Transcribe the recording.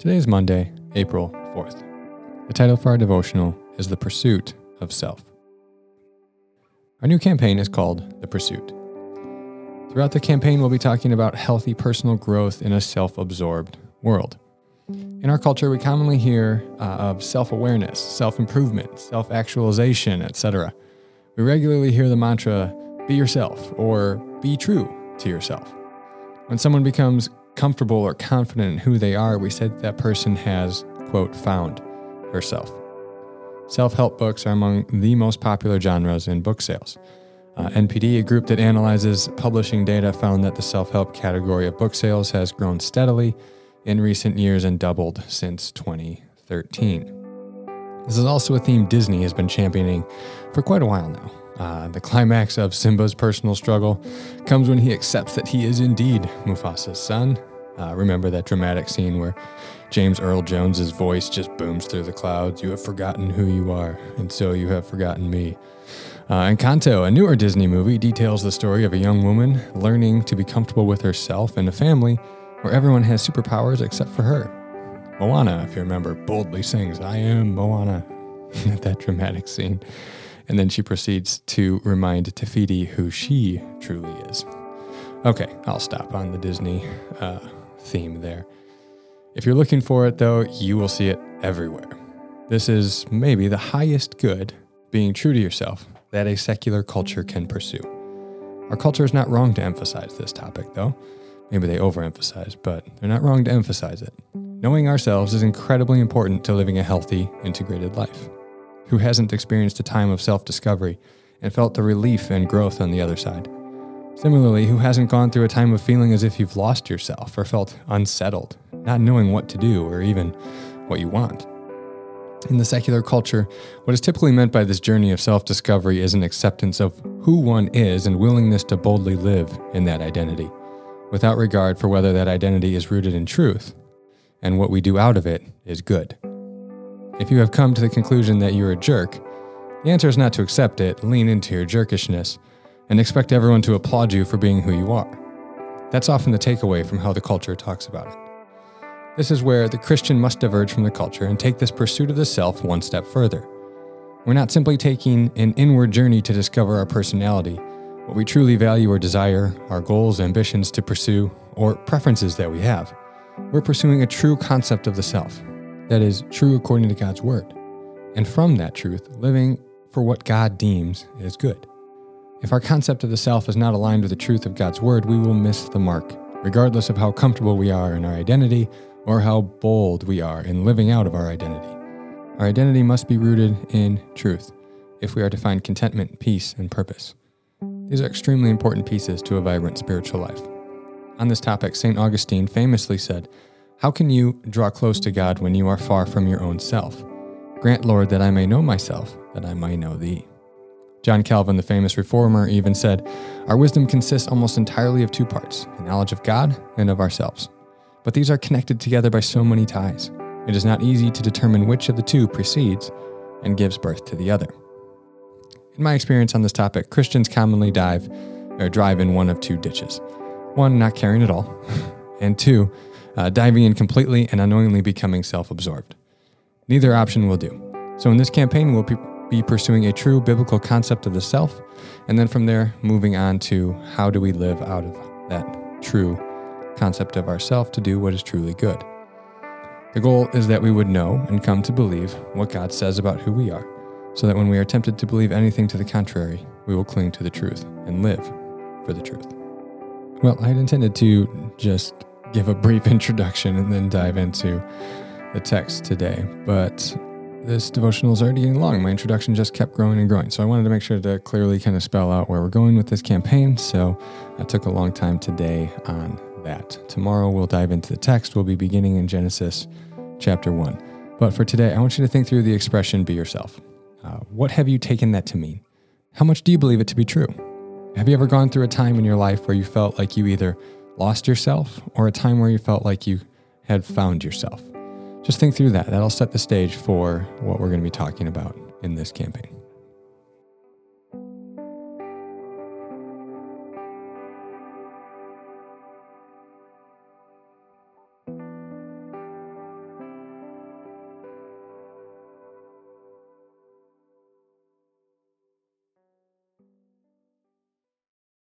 Today is Monday, April 4th. The title for our devotional is The Pursuit of Self. Our new campaign is called The Pursuit. Throughout the campaign, we'll be talking about healthy personal growth in a self absorbed world. In our culture, we commonly hear uh, of self awareness, self improvement, self actualization, etc. We regularly hear the mantra, be yourself, or be true to yourself. When someone becomes comfortable or confident in who they are, we said that, person has, quote, found herself. Self help books are among the most popular genres in book sales. Uh, NPD, a group that analyzes publishing data, found that the self help category of book sales has grown steadily in recent years and doubled since 2013. This is also a theme Disney has been championing for quite a while now. Uh, the climax of Simba's personal struggle comes when he accepts that he is indeed Mufasa's son uh, remember that dramatic scene where James Earl Jones's voice just booms through the clouds. You have forgotten who you are, and so you have forgotten me. Uh, Encanto, a newer Disney movie, details the story of a young woman learning to be comfortable with herself in a family where everyone has superpowers except for her. Moana, if you remember, boldly sings, I am Moana, at that dramatic scene. And then she proceeds to remind Te Fiti who she truly is. Okay, I'll stop on the Disney uh, theme there. If you're looking for it, though, you will see it everywhere. This is maybe the highest good, being true to yourself, that a secular culture can pursue. Our culture is not wrong to emphasize this topic, though. Maybe they overemphasize, but they're not wrong to emphasize it. Knowing ourselves is incredibly important to living a healthy, integrated life. Who hasn't experienced a time of self discovery and felt the relief and growth on the other side? Similarly, who hasn't gone through a time of feeling as if you've lost yourself or felt unsettled, not knowing what to do or even what you want? In the secular culture, what is typically meant by this journey of self discovery is an acceptance of who one is and willingness to boldly live in that identity, without regard for whether that identity is rooted in truth and what we do out of it is good. If you have come to the conclusion that you're a jerk, the answer is not to accept it, lean into your jerkishness, and expect everyone to applaud you for being who you are. That's often the takeaway from how the culture talks about it. This is where the Christian must diverge from the culture and take this pursuit of the self one step further. We're not simply taking an inward journey to discover our personality, what we truly value or desire, our goals, ambitions to pursue, or preferences that we have. We're pursuing a true concept of the self, that is, true according to God's Word, and from that truth, living for what God deems is good. If our concept of the self is not aligned with the truth of God's word, we will miss the mark, regardless of how comfortable we are in our identity or how bold we are in living out of our identity. Our identity must be rooted in truth if we are to find contentment, peace, and purpose. These are extremely important pieces to a vibrant spiritual life. On this topic, St. Augustine famously said, How can you draw close to God when you are far from your own self? Grant, Lord, that I may know myself, that I may know thee. John Calvin, the famous reformer, even said, Our wisdom consists almost entirely of two parts the knowledge of God and of ourselves. But these are connected together by so many ties. It is not easy to determine which of the two precedes and gives birth to the other. In my experience on this topic, Christians commonly dive or drive in one of two ditches. One, not caring at all, and two, uh, diving in completely and unknowingly becoming self absorbed. Neither option will do. So in this campaign, we'll be be pursuing a true biblical concept of the self, and then from there, moving on to how do we live out of that true concept of ourself to do what is truly good. The goal is that we would know and come to believe what God says about who we are, so that when we are tempted to believe anything to the contrary, we will cling to the truth and live for the truth. Well, I had intended to just give a brief introduction and then dive into the text today, but this devotional is already getting long. My introduction just kept growing and growing. So I wanted to make sure to clearly kind of spell out where we're going with this campaign. So I took a long time today on that. Tomorrow we'll dive into the text. We'll be beginning in Genesis chapter 1. But for today, I want you to think through the expression be yourself. Uh, what have you taken that to mean? How much do you believe it to be true? Have you ever gone through a time in your life where you felt like you either lost yourself or a time where you felt like you had found yourself? Just think through that. That'll set the stage for what we're going to be talking about in this campaign.